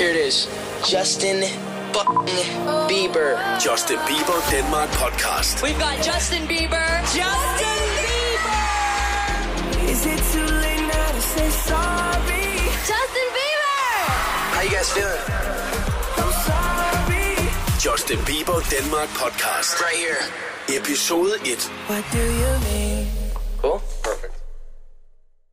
Here it is. Justin Bieber. Justin Bieber Denmark podcast. We've got Justin Bieber. Justin Bieber! Is it too late now to say sorry? Justin Bieber! How you guys feeling? I'm sorry. Justin Bieber Denmark podcast. Right here. Episode 1. What do you mean? Cool.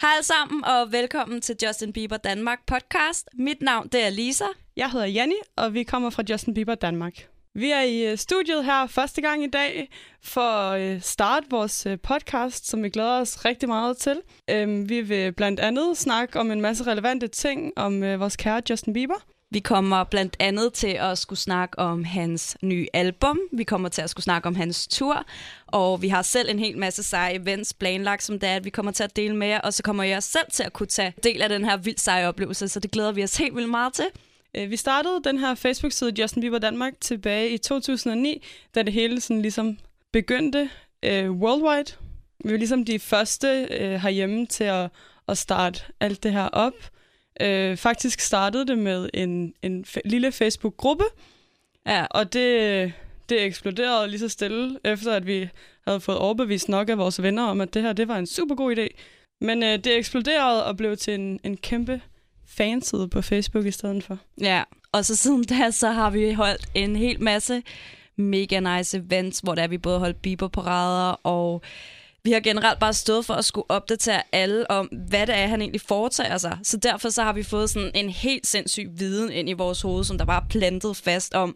Hej alle sammen, og velkommen til Justin Bieber Danmark podcast. Mit navn det er Lisa. Jeg hedder Janni, og vi kommer fra Justin Bieber Danmark. Vi er i øh, studiet her første gang i dag for øh, at starte vores øh, podcast, som vi glæder os rigtig meget til. Øhm, vi vil blandt andet snakke om en masse relevante ting om vores kære Justin Bieber. Vi kommer blandt andet til at skulle snakke om hans nye album. Vi kommer til at skulle snakke om hans tur. Og vi har selv en hel masse seje events planlagt, som det er, at vi kommer til at dele med jer. Og så kommer jeg selv til at kunne tage del af den her vildt seje oplevelse, så det glæder vi os helt vildt meget til. Øh, vi startede den her Facebook-side Justin Bieber Danmark tilbage i 2009, da det hele sådan ligesom begyndte øh, worldwide. Vi var ligesom de første øh, herhjemme til at, at starte alt det her op. Øh, faktisk startede det med en, en lille Facebook-gruppe, Ja, og det, det eksploderede lige så stille, efter at vi havde fået overbevist nok af vores venner om, at det her det var en super god idé. Men øh, det eksploderede og blev til en, en kæmpe fanside på Facebook i stedet for. Ja, og så siden da, så har vi holdt en hel masse mega nice events, hvor der vi både holdt Bieber-parader, og vi har generelt bare stået for at skulle opdatere alle om, hvad det er, han egentlig foretager sig. Så derfor så har vi fået sådan en helt sindssyg viden ind i vores hoved, som der bare er plantet fast om,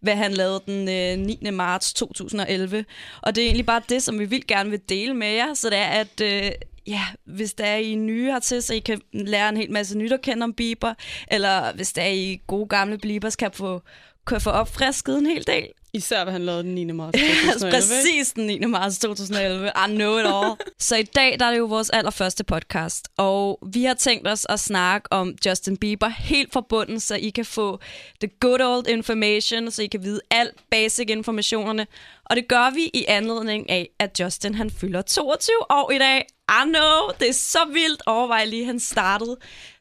hvad han lavede den øh, 9. marts 2011. Og det er egentlig bare det, som vi vil gerne vil dele med jer, så det er, at øh, ja, hvis der er I nye hertil, så I kan lære en hel masse nyt at kende om Bieber, eller hvis der er I gode gamle Biebers, kan få, kan få opfrisket en hel del. Især hvad han lavede den 9. marts Altså 2011. ikke? præcis den 9. marts 2011. I know it all. så i dag der er det jo vores allerførste podcast, og vi har tænkt os at snakke om Justin Bieber helt fra bunden, så I kan få the good old information, så I kan vide alt basic informationerne. Og det gør vi i anledning af, at Justin han fylder 22 år i dag. I know, det er så vildt. Overvej lige, han startede,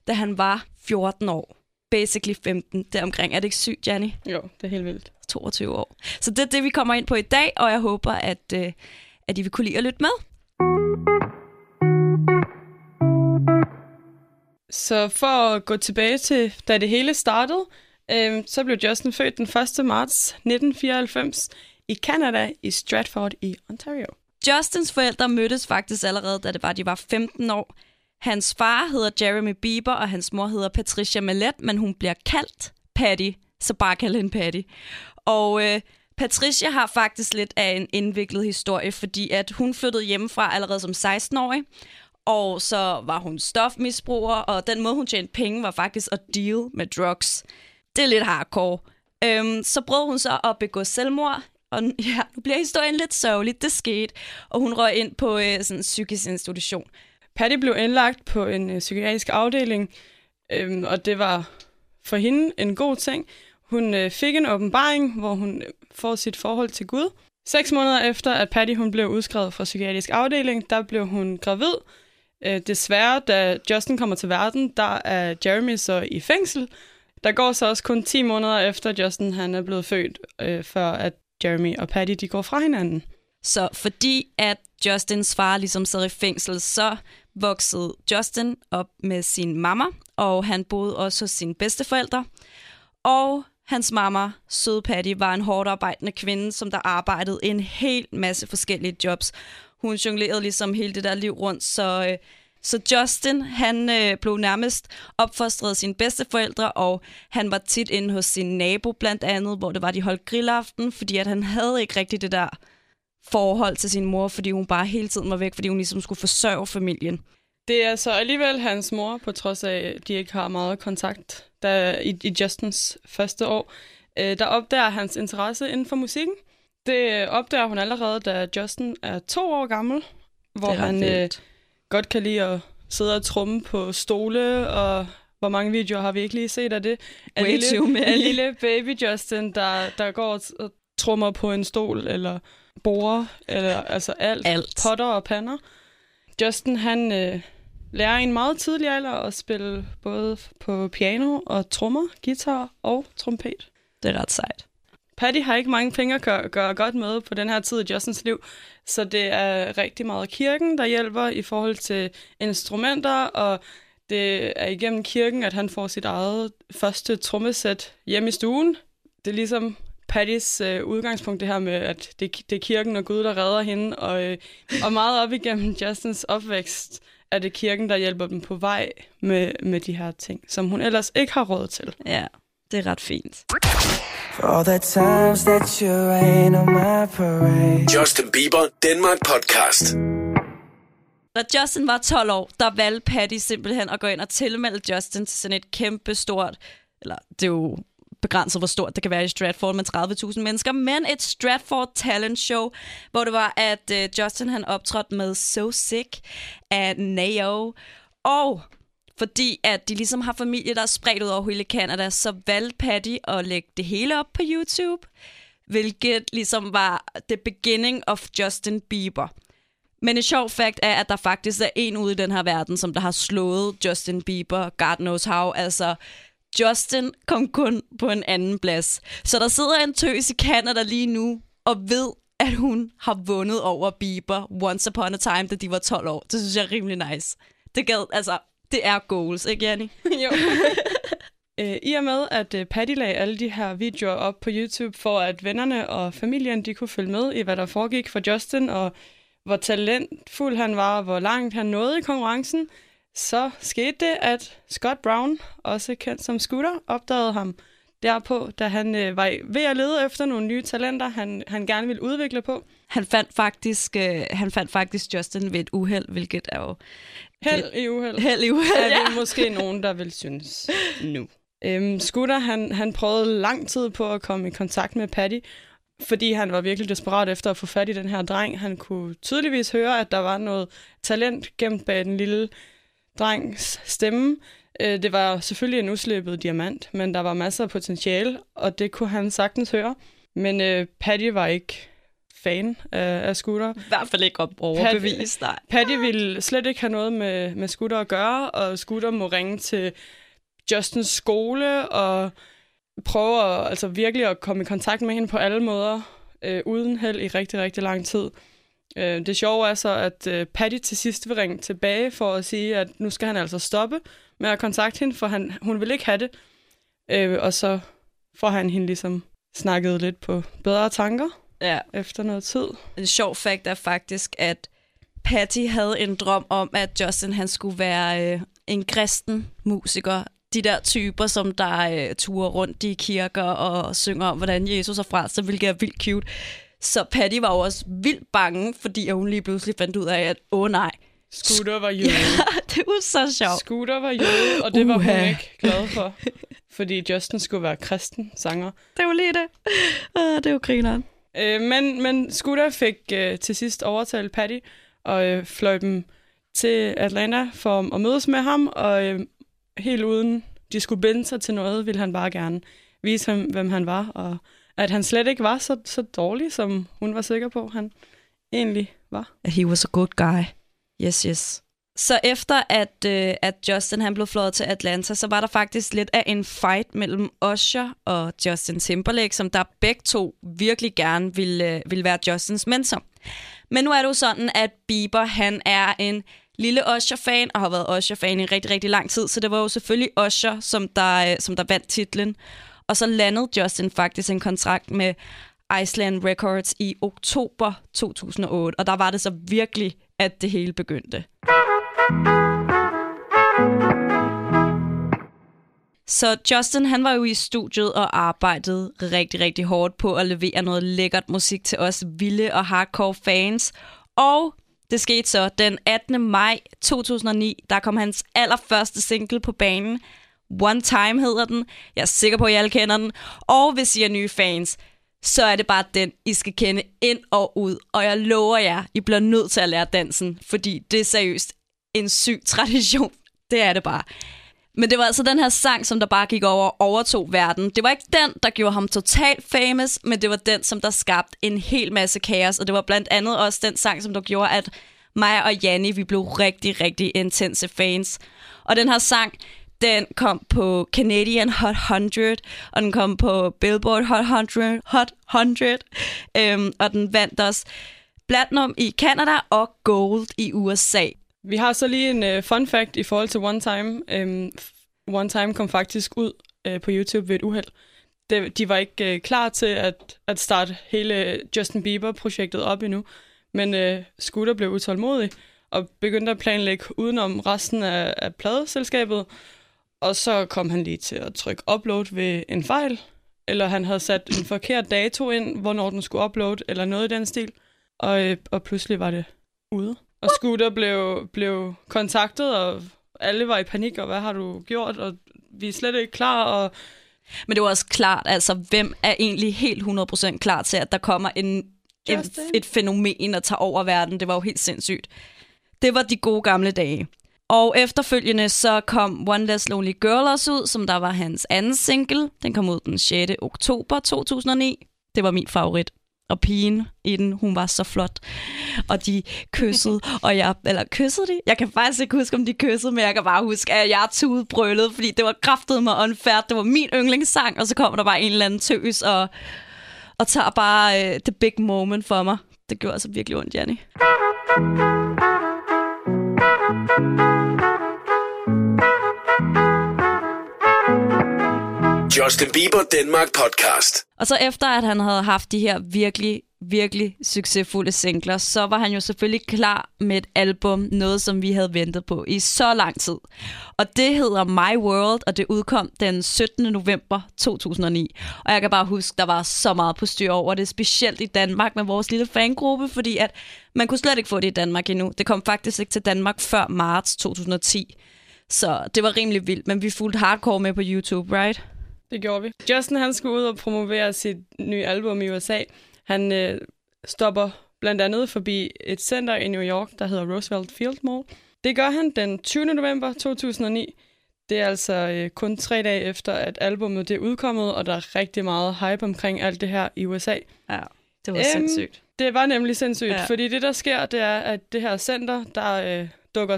da han var 14 år. Basically 15 deromkring. Er det ikke sygt, Janni? Jo, det er helt vildt. 22 år. Så det er det, vi kommer ind på i dag, og jeg håber, at, øh, at I vil kunne lide at lytte med. Så for at gå tilbage til, da det hele startede, øh, så blev Justin født den 1. marts 1994 i Canada i Stratford i Ontario. Justins forældre mødtes faktisk allerede, da det var, de var 15 år. Hans far hedder Jeremy Bieber, og hans mor hedder Patricia Mallet, men hun bliver kaldt Patty, så bare kald hende Patty. Og øh, Patricia har faktisk lidt af en indviklet historie, fordi at hun flyttede hjemmefra allerede som 16-årig, og så var hun stofmisbruger, og den måde, hun tjente penge, var faktisk at deal med drugs. Det er lidt hardcore. Øhm, så prøvede hun så at begå selvmord, og ja, nu bliver historien lidt sørgelig. Det skete, og hun røg ind på øh, sådan en psykisk institution. Patty blev indlagt på en øh, psykiatrisk afdeling, øhm, og det var for hende en god ting. Hun øh, fik en åbenbaring, hvor hun øh, får sit forhold til Gud. Seks måneder efter, at Patty hun blev udskrevet fra psykiatrisk afdeling, der blev hun gravid. Øh, desværre, da Justin kommer til verden, der er Jeremy så i fængsel. Der går så også kun 10 måneder efter Justin han er blevet født, øh, før at Jeremy og Patty de går fra hinanden. Så fordi at Justins far ligesom sad i fængsel, så voksede Justin op med sin mamma, og han boede også hos sine bedsteforældre. Og hans mamma, søde Patty, var en hårdt arbejdende kvinde, som der arbejdede en hel masse forskellige jobs. Hun jonglerede ligesom hele det der liv rundt, så, øh, så Justin, han øh, blev nærmest opfostret af sine bedsteforældre, og han var tit inde hos sin nabo blandt andet, hvor det var, de holdt grillaften, fordi at han havde ikke rigtig det der forhold til sin mor, fordi hun bare hele tiden var væk, fordi hun ligesom skulle forsørge familien. Det er så alligevel hans mor, på trods af, at de ikke har meget kontakt der, i, i Justins første år, øh, der opdager hans interesse inden for musikken. Det opdager hun allerede, da Justin er to år gammel, hvor han øh, godt kan lide at sidde og trumme på stole, og hvor mange videoer har vi ikke lige set af det? Af Way lille, too many. af lille baby Justin, der, der går og- og trummer på en stol, eller borer, eller altså alt. Alt. Potter og pander. Justin, han, øh, lærer i en meget tidlig alder at spille både på piano og trommer, guitar og trompet. Det er ret sejt. Patty har ikke mange penge at gøre, gøre godt med på den her tid i Justins liv, så det er rigtig meget kirken, der hjælper i forhold til instrumenter, og det er igennem kirken, at han får sit eget første trommesæt hjemme i stuen. Det er ligesom Pattys øh, udgangspunkt, det her med, at det, det er kirken og Gud, der redder hende, og, øh, og meget op igennem Justins opvækst er det kirken, der hjælper dem på vej med, med de her ting, som hun ellers ikke har råd til. Ja, det er ret fint. For all the times that you rain on my parade. Justin Bieber Danmark Podcast. Da Justin var 12 år, der valgte Patty simpelthen at gå ind og tilmelde Justin til sådan et kæmpe stort, eller det er jo begrænset, hvor stort det kan være i Stratford med 30.000 mennesker, men et Stratford Talent Show, hvor det var, at øh, Justin han optrådte med So Sick af Nao, og fordi at de ligesom har familie, der er spredt ud over hele Canada, så valgte Patty at lægge det hele op på YouTube, hvilket ligesom var the beginning of Justin Bieber. Men et sjovt fakt er, at der faktisk er en ude i den her verden, som der har slået Justin Bieber, God knows how. Altså, Justin kom kun på en anden plads. Så der sidder en tøs i Canada lige nu og ved, at hun har vundet over Bieber once upon a time, da de var 12 år. Det synes jeg er rimelig nice. Det gad, altså, det er goals, ikke Janni? jo. Øh, I og med, at øh, Patty lagde alle de her videoer op på YouTube, for at vennerne og familien de kunne følge med i, hvad der foregik for Justin, og hvor talentfuld han var, og hvor langt han nåede i konkurrencen, så skete det, at Scott Brown, også kendt som Scooter, opdagede ham derpå, da han øh, var ved at lede efter nogle nye talenter, han, han gerne ville udvikle på. Han fandt faktisk, øh, han fandt faktisk Justin ved et uheld, hvilket er jo... Held i uheld. Held i uheld, er det måske nogen, der vil synes nu. Øhm, Scooter, han, han prøvede lang tid på at komme i kontakt med Patty, fordi han var virkelig desperat efter at få fat i den her dreng. Han kunne tydeligvis høre, at der var noget talent gemt bag den lille drengs stemme. Øh, Det var selvfølgelig en usløbet diamant, men der var masser af potentiale, og det kunne han sagtens høre. Men øh, Patty var ikke fan af, af Scooter. I hvert fald ikke op overbevist, nej. Patty ville slet ikke have noget med, med Scooter at gøre, og Scooter må ringe til Justins skole og prøve at, altså virkelig at komme i kontakt med hende på alle måder, øh, uden held i rigtig, rigtig lang tid. Øh, det sjove er så, at øh, Patty til sidst vil ringe tilbage for at sige, at nu skal han altså stoppe med at kontakte hende, for han, hun vil ikke have det. Øh, og så får han hende ligesom snakket lidt på bedre tanker Ja. efter noget tid. En sjov fakt er faktisk, at Patty havde en drøm om, at Justin han skulle være øh, en kristen musiker. De der typer, som der øh, turer rundt i kirker og synger om, hvordan Jesus er fra, så hvilket er vildt cute. Så Patty var jo også vildt bange, fordi hun lige pludselig fandt ud af, at åh oh, nej, Scooter var jøde. det var så sjovt. Scooter var jøde, og det var Uha. hun ikke glad for. Fordi Justin skulle være kristen sanger. Det var lige det. Uh, det var grineren. Øh, men, men Scooter fik øh, til sidst overtalt Patty og øh, fløj dem til Atlanta for at mødes med ham, og øh, helt uden de skulle binde sig til noget, ville han bare gerne vise ham, hvem han var, og at han slet ikke var så, så dårlig, som hun var sikker på, han egentlig var. He was a good guy. Yes, yes. Så efter at, øh, at Justin han blev flået til Atlanta, så var der faktisk lidt af en fight mellem Usher og Justin Timberlake, som der begge to virkelig gerne ville, øh, ville være Justins mentor. Men nu er det jo sådan, at Bieber han er en lille Usher-fan, og har været Usher-fan i rigtig, rigtig lang tid, så det var jo selvfølgelig Usher, som der, øh, som der vandt titlen. Og så landede Justin faktisk en kontrakt med Iceland Records i oktober 2008, og der var det så virkelig, at det hele begyndte. Så Justin, han var jo i studiet og arbejdede rigtig, rigtig hårdt på at levere noget lækkert musik til os vilde og hardcore fans. Og det skete så den 18. maj 2009, der kom hans allerførste single på banen. One Time hedder den. Jeg er sikker på, at I alle kender den. Og hvis I er nye fans, så er det bare den, I skal kende ind og ud. Og jeg lover jer, I bliver nødt til at lære dansen, fordi det er seriøst en syg tradition. Det er det bare. Men det var altså den her sang, som der bare gik over og overtog verden. Det var ikke den, der gjorde ham totalt famous, men det var den, som der skabte en hel masse kaos. Og det var blandt andet også den sang, som der gjorde, at mig og Janni, vi blev rigtig, rigtig intense fans. Og den her sang, den kom på Canadian Hot 100, og den kom på Billboard Hot 100, Hot 100 øhm, og den vandt også Platinum i Canada og Gold i USA. Vi har så lige en uh, fun fact i forhold til One Time. Um, One Time kom faktisk ud uh, på YouTube ved et uheld. De, de var ikke uh, klar til at, at starte hele Justin Bieber-projektet op endnu, men uh, Scooter blev utålmodig og begyndte at planlægge udenom resten af, af pladeselskabet, og så kom han lige til at trykke upload ved en fejl, eller han havde sat en forkert dato ind, hvornår den skulle uploade, eller noget i den stil, og, øh, og pludselig var det ude. Og Scooter blev, blev kontaktet, og alle var i panik, og hvad har du gjort? Og vi er slet ikke klar, og Men det var også klart, altså, hvem er egentlig helt 100% klar til, at der kommer en, en, et fænomen, der tager over verden. Det var jo helt sindssygt. Det var de gode gamle dage. Og efterfølgende så kom One Less Lonely Girl også ud, som der var hans anden single. Den kom ud den 6. oktober 2009. Det var min favorit. Og pigen i den, hun var så flot. Og de kyssede, og jeg... Eller kyssede de? Jeg kan faktisk ikke huske, om de kyssede, men jeg kan bare huske, at jeg tudbrølede, fordi det var kraftet mig unfair. Det var min yndlingssang, og så kommer der bare en eller anden tøs og, og tager bare uh, the big moment for mig. Det gjorde altså virkelig ondt, Janni. Justin Bieber Danmark podcast. Og så efter, at han havde haft de her virkelig, virkelig succesfulde singler, så var han jo selvfølgelig klar med et album, noget som vi havde ventet på i så lang tid. Og det hedder My World, og det udkom den 17. november 2009. Og jeg kan bare huske, der var så meget på styr over det, specielt i Danmark med vores lille fangruppe, fordi at man kunne slet ikke få det i Danmark endnu. Det kom faktisk ikke til Danmark før marts 2010. Så det var rimelig vildt, men vi fulgte hardcore med på YouTube, right? Det gjorde vi. Justin han skulle ud og promovere sit nye album i USA. Han øh, stopper blandt andet forbi et center i New York, der hedder Roosevelt Field Mall. Det gør han den 20. november 2009. Det er altså øh, kun tre dage efter, at albummet det er udkommet, og der er rigtig meget hype omkring alt det her i USA. Ja, det var Øhm, sindssygt. Det var nemlig sindssygt, Ja. fordi det, der sker, det er, at det her center, der øh, dukker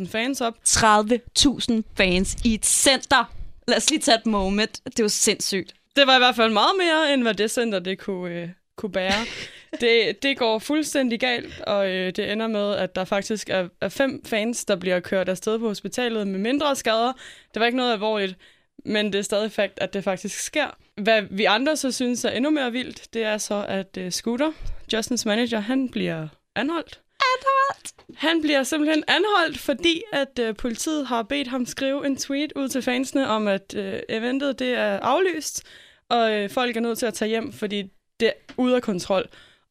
30.000 fans op. 30.000 fans i et center. Lad os lige tage et moment. Det jo sindssygt. Det var i hvert fald meget mere, end hvad det center det kunne, øh, kunne bære. det, det går fuldstændig galt, og øh, det ender med, at der faktisk er, er fem fans, der bliver kørt afsted på hospitalet med mindre skader. Det var ikke noget alvorligt, men det er stadig fakt, at det faktisk sker. Hvad vi andre så synes er endnu mere vildt, det er så, at øh, Scooter, Justins manager, han bliver anholdt. Anholdt? Han bliver simpelthen anholdt, fordi at øh, politiet har bedt ham skrive en tweet ud til fansene om, at øh, eventet det er aflyst, og øh, folk er nødt til at tage hjem, fordi det er ude af kontrol.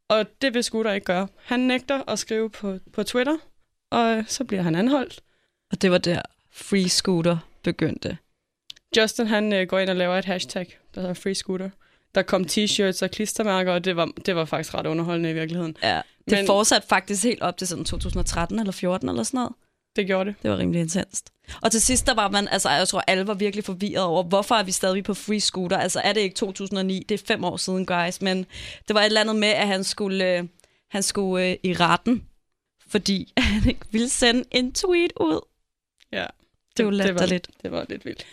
Og det vil Scooter ikke gøre. Han nægter at skrive på, på Twitter, og øh, så bliver han anholdt. Og det var der Free Scooter begyndte. Justin han øh, går ind og laver et hashtag, der hedder Free Scooter. Der kom t-shirts og klistermærker, og det var, det var faktisk ret underholdende i virkeligheden. Ja. Det Men- fortsatte faktisk helt op til sådan 2013 eller 14 eller sådan noget. Det gjorde det. Det var rimelig intenst. Og til sidst, der var man, altså jeg tror, alle var virkelig forvirret over, hvorfor er vi stadig på free scooter? Altså er det ikke 2009? Det er fem år siden, guys. Men det var et eller andet med, at han skulle, øh, han skulle øh, i retten, fordi han ikke ville sende en tweet ud. Ja. Det var det var, latterligt. det var lidt vildt.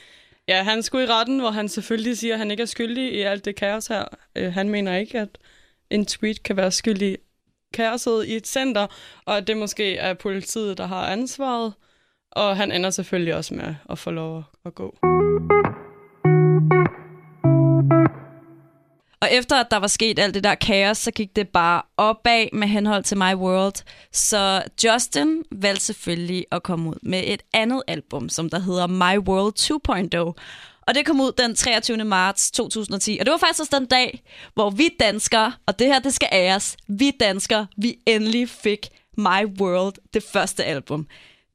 Ja, han skulle i retten, hvor han selvfølgelig siger, at han ikke er skyldig i alt det kaos her. Øh, han mener ikke, at en tweet kan være skyldig i kaoset i et center, og at det måske er politiet, der har ansvaret. Og han ender selvfølgelig også med at få lov at- at gå. Og efter at der var sket alt det der kaos, så gik det bare opad med henhold til My World. Så Justin valgte selvfølgelig at komme ud med et andet album, som der hedder My World 2.0. Og det kom ud den 23. marts 2010. Og det var faktisk også den dag, hvor vi danskere, og det her det skal æres, vi danskere, vi endelig fik My World, det første album.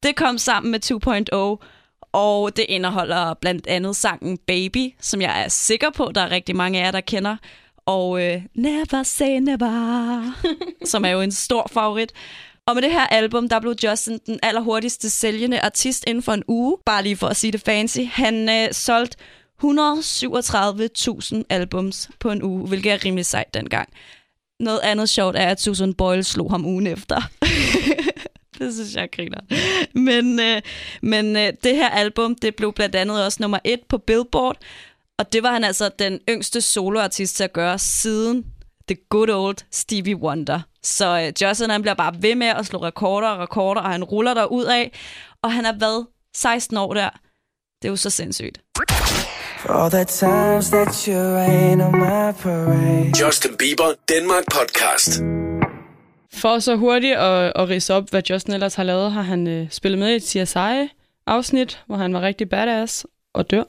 Det kom sammen med 2.0, og det indeholder blandt andet sangen Baby, som jeg er sikker på, der er rigtig mange af jer, der kender. Og øh, Never Say Never, som er jo en stor favorit. Og med det her album, der blev Justin den allerhurtigste sælgende artist inden for en uge. Bare lige for at sige det fancy. Han øh, solgte 137.000 albums på en uge, hvilket er rimelig sejt dengang. Noget andet sjovt er, at Susan Boyle slog ham ugen efter. Det synes jeg griner. Men, øh, men øh, det her album, det blev blandt andet også nummer et på Billboard, og det var han altså den yngste soloartist til at gøre siden The Good Old Stevie Wonder. Så øh, Justin han bliver bare ved med at slå rekorder og rekorder, og han ruller der ud af. Og han har været 16 år der. Det er jo så sindssygt. All the times that you rain on my parade. Justin Bieber Danmark Podcast. For så hurtigt at, at rise op, hvad Justin ellers har lavet, har han øh, spillet med i et CSI-afsnit, hvor han var rigtig badass og dør.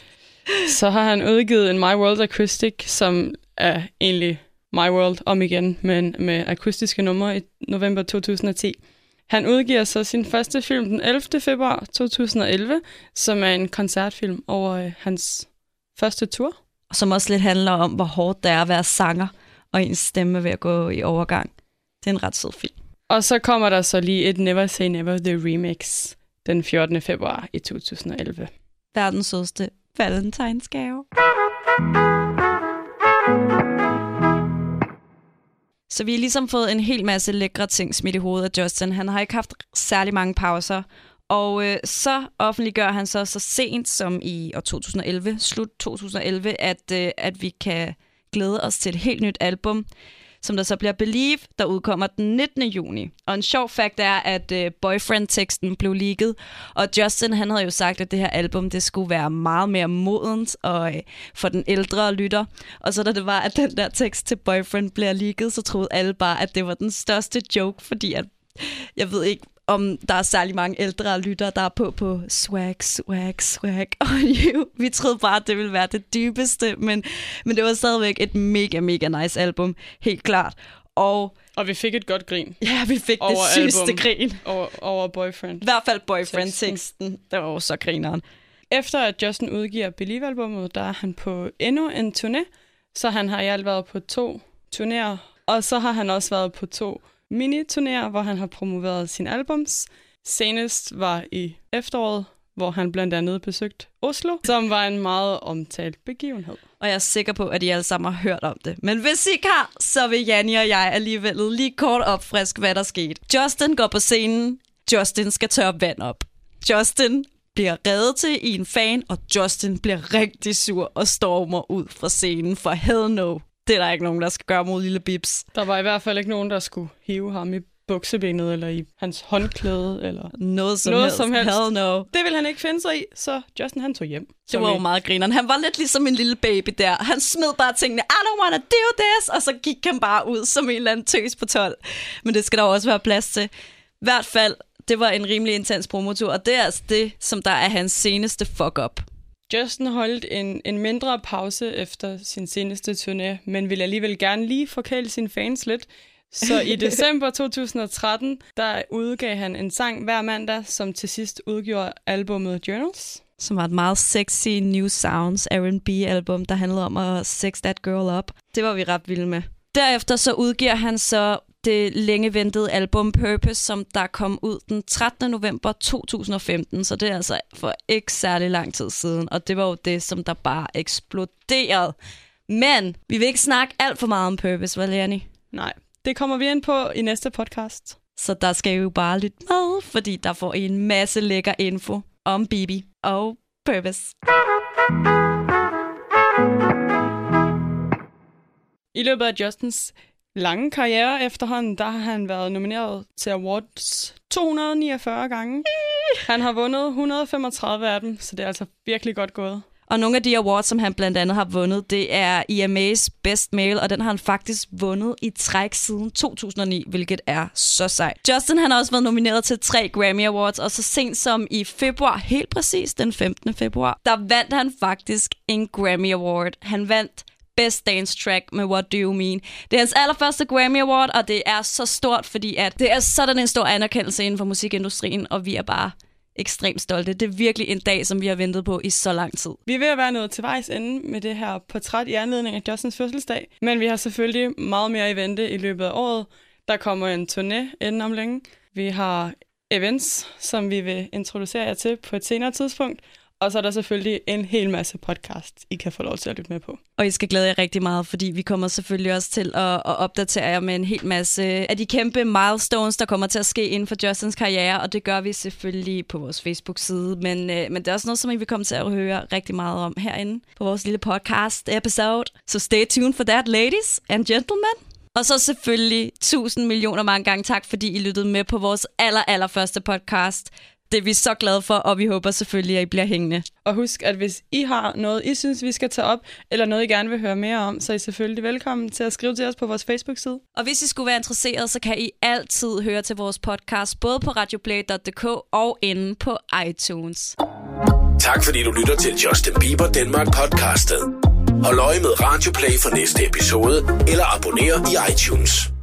så har han udgivet en My World Acoustic, som er egentlig My World om igen, men med akustiske numre i november 2010. Han udgiver så sin første film den 11. februar 2011, som er en koncertfilm over øh, hans første tur. Som også lidt handler om, hvor hårdt det er at være sanger, og ens stemme ved at gå i overgang. Det er en ret sød film. Og så kommer der så lige et Never Say Never The Remix den 14. februar i 2011. Verdens sødeste valentinsgave. Så vi har ligesom fået en hel masse lækre ting smidt i hovedet af Justin. Han har ikke haft særlig mange pauser. Og øh, så offentliggør han så så sent som i år 2011, slut 2011, at, øh, at vi kan glæde os til et helt nyt album, som der så bliver Believe, der udkommer den 19. juni. Og en sjov fakt er, at øh, Boyfriend-teksten blev leaget, og Justin han havde jo sagt, at det her album det skulle være meget mere modent og øh, for den ældre lytter. Og så da det var, at den der tekst til Boyfriend bliver leaget, så troede alle bare, at det var den største joke, fordi at jeg ved ikke, om der er særlig mange ældre lyttere, der er på på swag, swag, swag og you. Vi troede bare, at det ville være det dybeste, men, men det var stadigvæk et mega, mega nice album, helt klart. Og Og vi fik et godt grin ja, vi fik over det sygeste album. grin. over, over Boyfriend. I hvert fald boyfriend-teksten, der var jo så grineren. Efter at Justin udgiver Believe-albummet, der er han på endnu en turné, så han har i alt været på to turnéer, og så har han også været på to miniturnéer, hvor han har promoveret sine albums. Senest var i efteråret, hvor han blandt andet besøgte Oslo, som var en meget omtalt begivenhed. Og jeg er sikker på, at I alle sammen har hørt om det. Men hvis I ikke har, så vil Janni og jeg alligevel lige kort opfriske, hvad der skete. Justin går på scenen. Justin skal tørre vand op. Justin bliver reddet til i en fan, og Justin bliver rigtig sur og stormer ud fra scenen, for hell no. Det er der ikke nogen, der skal gøre mod lille Bibs. Der var i hvert fald ikke nogen, der skulle hive ham i buksebenet, eller i hans håndklæde, eller... Noget som, Noget helst. som helst. Hell no. Det ville han ikke finde sig i, så Justin han tog hjem. Det var jo meget grineren. Han var lidt ligesom en lille baby der. Han smed bare tingene, I don't wanna do this, og så gik han bare ud som en eller anden tøs på 12. Men det skal der også være plads til. I hvert fald, det var en rimelig intens promotur, og det er altså det, som der er hans seneste fuck-up. Justin holdt en, en mindre pause efter sin seneste turné, men ville alligevel gerne lige forkæle sine fans lidt. Så i december 2013, der udgav han en sang hver mandag, som til sidst udgjorde albummet Journals. Som var et meget sexy New Sounds R&B-album, der handlede om at sex that girl up. Det var vi ret vilde med. Derefter så udgiver han så det længe ventede album Purpose, som der kom ud den 13. november 2015, så det er altså for ikke særlig lang tid siden, og det var jo det, som der bare eksploderede. Men vi vil ikke snakke alt for meget om Purpose, vel, Janni? Nej, det kommer vi ind på i næste podcast. Så der skal I jo bare lytte med, fordi der får I en masse lækker info om Bibi og Purpose. I løbet af Justins lange karriere efterhånden, der har han været nomineret til awards 249 gange. Han har vundet 135 af dem, så det er altså virkelig godt gået. Og nogle af de awards, som han blandt andet har vundet, det er IMA's Best Male, og den har han faktisk vundet i træk siden 2009, hvilket er så sejt. Justin han har også været nomineret til tre Grammy Awards, og så sent som i februar, helt præcis den 15. februar, der vandt han faktisk en Grammy Award. Han vandt Best Dance Track med What Do You Mean. Det er hans allerførste Grammy Award, og det er så stort, fordi at det er sådan en stor anerkendelse inden for musikindustrien, og vi er bare ekstremt stolte. Det er virkelig en dag, som vi har ventet på i så lang tid. Vi er ved at være nået til vejs ende med det her portræt i anledning af Justins fødselsdag, men vi har selvfølgelig meget mere i vente i løbet af året. Der kommer en turné inden om længe. Vi har events, som vi vil introducere jer til på et senere tidspunkt. Og så er der selvfølgelig en hel masse podcast, I kan få lov til at lytte med på. Og I skal glæde jer rigtig meget, fordi vi kommer selvfølgelig også til at, at opdatere jer med en hel masse af de kæmpe milestones, der kommer til at ske inden for Justins karriere, og det gør vi selvfølgelig på vores Facebook-side. Men, øh, men det er også noget, som I vil komme til at høre rigtig meget om herinde på vores lille podcast-episode. Så stay tuned for that, ladies and gentlemen. Og så selvfølgelig tusind millioner mange gange tak, fordi I lyttede med på vores aller, aller første podcast. Det er vi så glade for, og vi håber selvfølgelig, at I bliver hængende. Og husk, at hvis I har noget, I synes, vi skal tage op, eller noget, I gerne vil høre mere om, så er I selvfølgelig velkommen til at skrive til os på vores Facebook-side. Og hvis I skulle være interesseret, så kan I altid høre til vores podcast, både på radioplay.dk og inde på iTunes. Tak fordi du lytter til Justin Bieber Danmark podcastet. Hold øje med Radioplay for næste episode, eller abonner i iTunes.